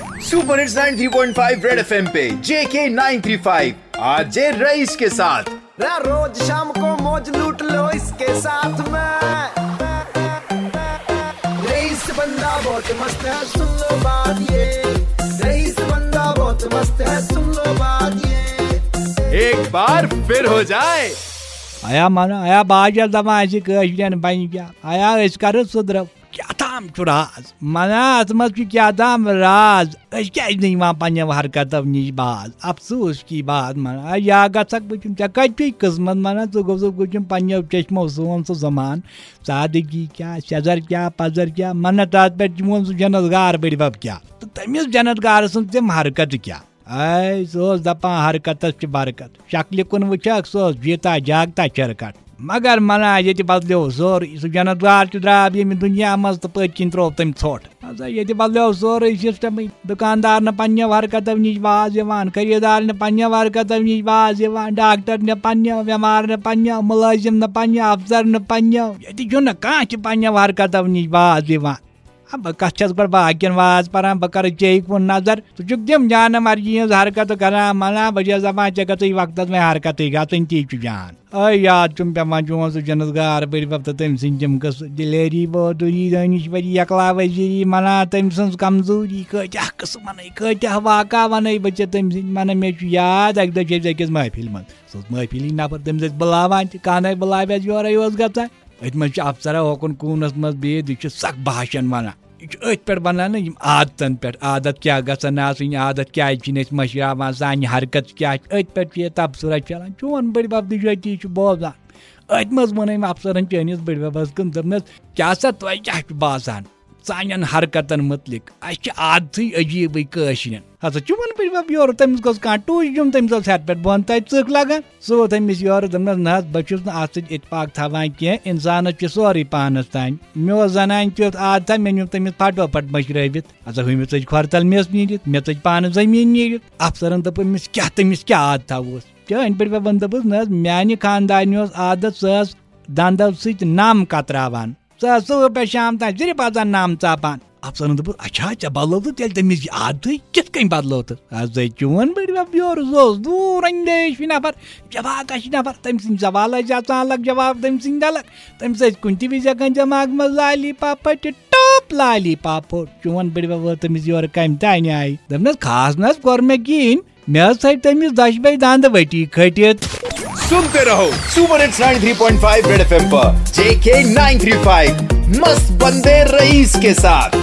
Super hits 93.5 red FM पे जेके 935 आज rice के साथ। रे रोज शाम को मौज लूट लो इसके साथ में। रईस बंदा बहुत मस्त है सुन लो बात ये। रईस बंदा बहुत मस्त है सुन लो बात ये। एक बार फिर हो जाए। आया मन आया बाजल दमा ऐसी कन बन क्या आया क्या ताम राज? मना अत मज क्या ताम राज? क्या पे हरकत नश बाज? अफसोस की बात, मना या गक ऐ कत किस्मत मना गुम पो चश्मो सोन सह जमान सादगी क्या, शजर क्या, पजर क्या मन तथ पे जनत गार बड़ब क्या? तो तमिस जनत गार सम हरकत क्या? आय सह दपा हरकत बरकत शक्ल कुन वुचक सह जीता जागता चरकट मगर मना ये बदलो सोर सह जनतगार द्राव ये दुनिया मज तो पत्किन त्रो तम ोट ये बदलो सोर सिस्टम दुकानदार न पन्न हरकतों नश बाज खरीदार न पन्न हरकतों नश बाज डॉक्टर न पन्न बेमार न पन्न मुलाजिम न पन्न अफसर न पन्न ये कह पन्न हरकतों नश बाज बह कत गो बाकिन वाज पान बह कर चेक कुन नज़र छु दिम जान मर्ज़ी हज हरकत कर मना बह दपान चे गई वक्त में हरकत गन ती जान अ याद चुम पेवान चोन सह जनसगार बब तो तम सम कस दिलेरी बहादुरी दानिशवरी यकला वजीरी मना तम सज कमज़ोरी कत्या कस वन कत्या वाका वन बचे तम मन मे याद अक दे अकिस महफिल मन सह महफिल नफर तम बुलावान कह बुलावे योर ग अत अफसर होकुन कूनस मज यह सख भाषण वन यह पे बनान आदतन पे आदत क्या गसन आदत क्या मशरावान सान हरकत क्या अत पे तबसरा चलान चोन बड़ बब दती बोजान अत मज वन अफसरन चनिस बड़ बबस कन दपनस क्या सा तुम क्या बासान सान हरकतन मुतलिक अह आदत अजीब कशिर हसा चुन पे योर तमिस गोस कह टूज जुम तमिस हेट पे बन तत चक लगान सो तमिस योर दपनस ना बहुत अत इतफाक थवान कह इंसान सोरे पानस तान मे जनान तुथ आदत मे नुम तमिस फटो फट मशरवित हसा हुम चज खरतल मेस नीरित मे चज पान ज़मीन नीरित अफसरन दपमिस क्या तमिस क्या आदत वो अन पे वन दपस ना मानि खानदान आदत सह दंदो सत नम कतरावान सह सुबह पे शाम तान सिर्फ़ आसान नाम चापान अफसरन दोप अच्छा चे बदलो तो तेल तमिस आदत कित कन बदलो तो आज चोन बड़ योर सह दूर अंदेश नफर जवाब नफर तम सद सवाल अलग जवाब तम सद अलग तम कुन विज हेकान दिमाग मज लाली पाप टॉप लाली पाप चोन बड़ वो तमिस योर कम तान आई दपन खास न कोर मे कहें मे तमिस दशबे दंद वटी खटित सुनते रहो सुपर हिट्स 93.5 रेड एफएम पर जेके 935 मस्त बंदे रईस के साथ।